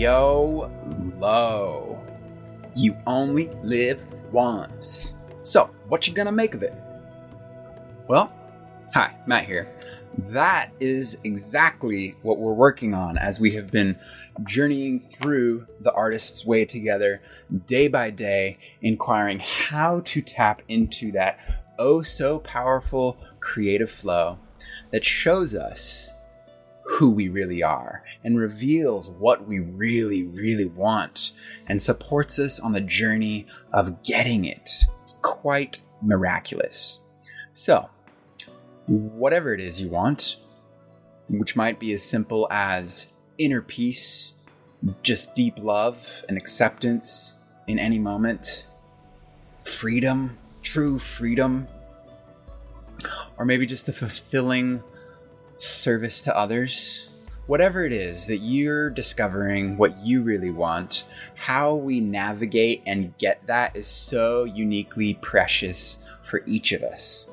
YOLO. You only live once. So, what you gonna make of it? Well, hi, Matt here. That is exactly what we're working on as we have been journeying through the artist's way together day by day, inquiring how to tap into that oh so powerful creative flow that shows us who we really are and reveals what we really, really want and supports us on the journey of getting it. It's quite miraculous. So, whatever it is you want, which might be as simple as inner peace, just deep love and acceptance in any moment, freedom, true freedom, or maybe just the fulfilling service to others, whatever it is that you're discovering what you really want, how we navigate and get that is so uniquely precious for each of us.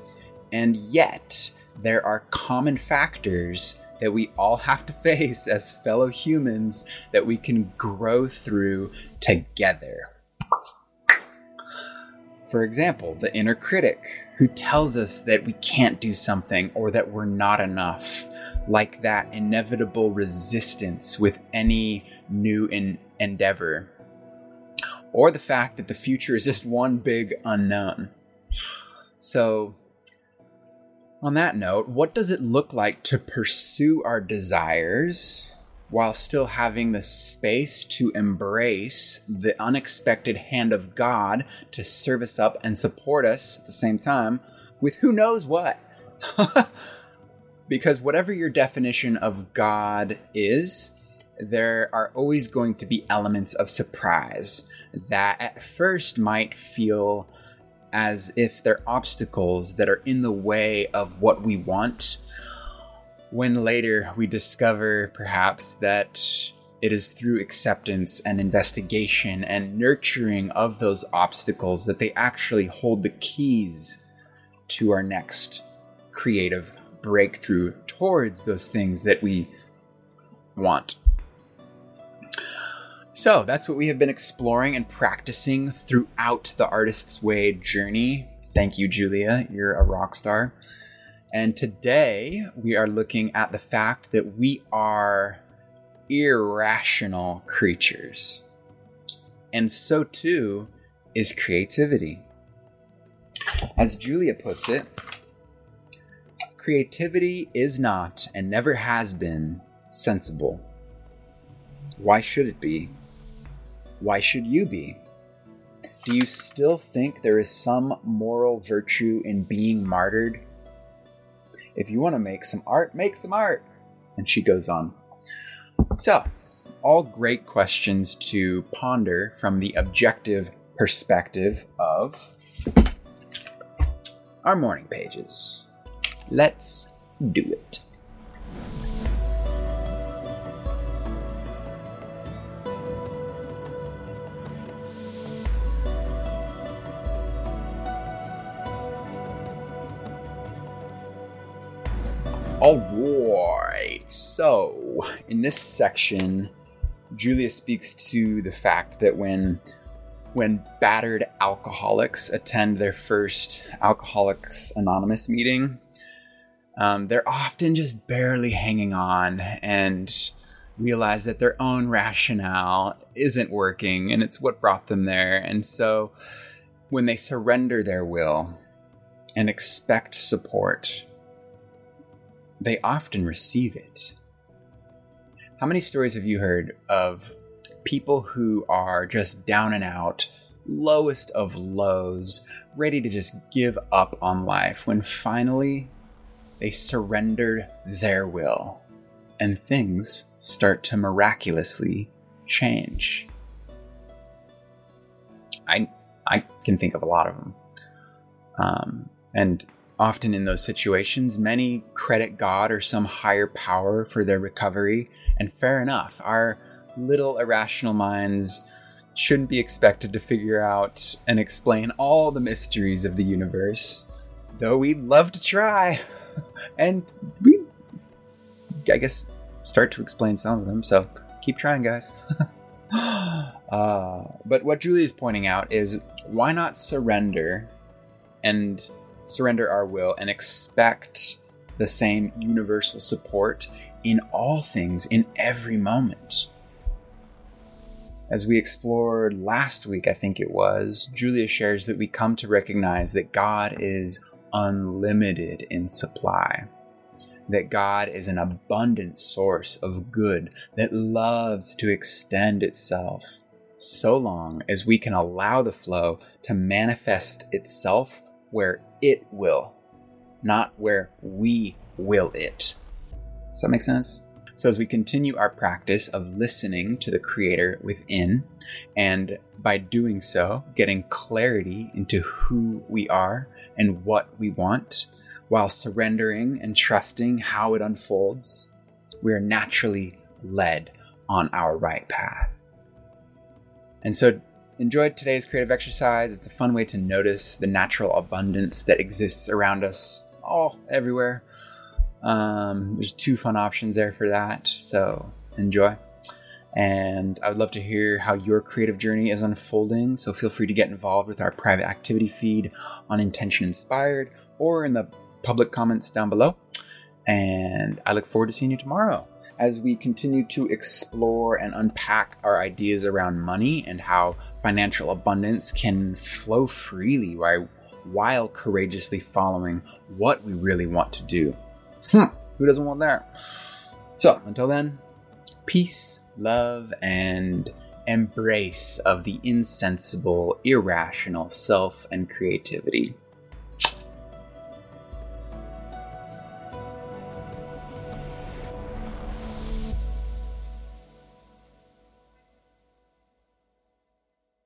And yet, there are common factors that we all have to face as fellow humans that we can grow through together. For example, the inner critic who tells us that we can't do something or that we're not enough, like that inevitable resistance with any new in- endeavor, or the fact that the future is just one big unknown. So, on that note, what does it look like to pursue our desires while still having the space to embrace the unexpected hand of God to serve us up and support us at the same time with who knows what. because whatever your definition of God is, there are always going to be elements of surprise that at first might feel as if they're obstacles that are in the way of what we want when later we discover perhaps that it is through acceptance and investigation and nurturing of those obstacles that they actually hold the keys to our next creative breakthrough towards those things that we want. So that's what we have been exploring and practicing throughout the Artist's Way journey. Thank you, Julia. You're a rock star. And today we are looking at the fact that we are irrational creatures. And so too is creativity. As Julia puts it, creativity is not and never has been sensible. Why should it be? Why should you be? Do you still think there is some moral virtue in being martyred? If you want to make some art, make some art. And she goes on. So, all great questions to ponder from the objective perspective of our morning pages. Let's do it. All right. So, in this section, Julia speaks to the fact that when when battered alcoholics attend their first Alcoholics Anonymous meeting, um, they're often just barely hanging on and realize that their own rationale isn't working and it's what brought them there. And so when they surrender their will and expect support, they often receive it. How many stories have you heard of people who are just down and out, lowest of lows, ready to just give up on life when finally they surrender their will and things start to miraculously change? I, I can think of a lot of them. Um, and often in those situations, many credit God or some higher power for their recovery, and fair enough. Our little irrational minds shouldn't be expected to figure out and explain all the mysteries of the universe, though we'd love to try. and we, I guess, start to explain some of them, so keep trying, guys. uh, but what Julie is pointing out is why not surrender and surrender our will and expect the same universal support in all things, in every moment. As we explored last week, I think it was, Julia shares that we come to recognize that God is unlimited in supply, that God is an abundant source of good that loves to extend itself so long as we can allow the flow to manifest itself where it will, not where we will it. Does that make sense? So, as we continue our practice of listening to the Creator within, and by doing so, getting clarity into who we are and what we want, while surrendering and trusting how it unfolds, we are naturally led on our right path. And so, enjoyed today's creative exercise. It's a fun way to notice the natural abundance that exists around us all everywhere. Um, there's two fun options there for that. So enjoy. And I would love to hear how your creative journey is unfolding. So feel free to get involved with our private activity feed on Intention Inspired or in the public comments down below. And I look forward to seeing you tomorrow as we continue to explore and unpack our ideas around money and how financial abundance can flow freely while, courageously following what we really want to do. Hmm, who doesn't want that? So, until then, peace, love, and embrace of the insensible, irrational self and creativity.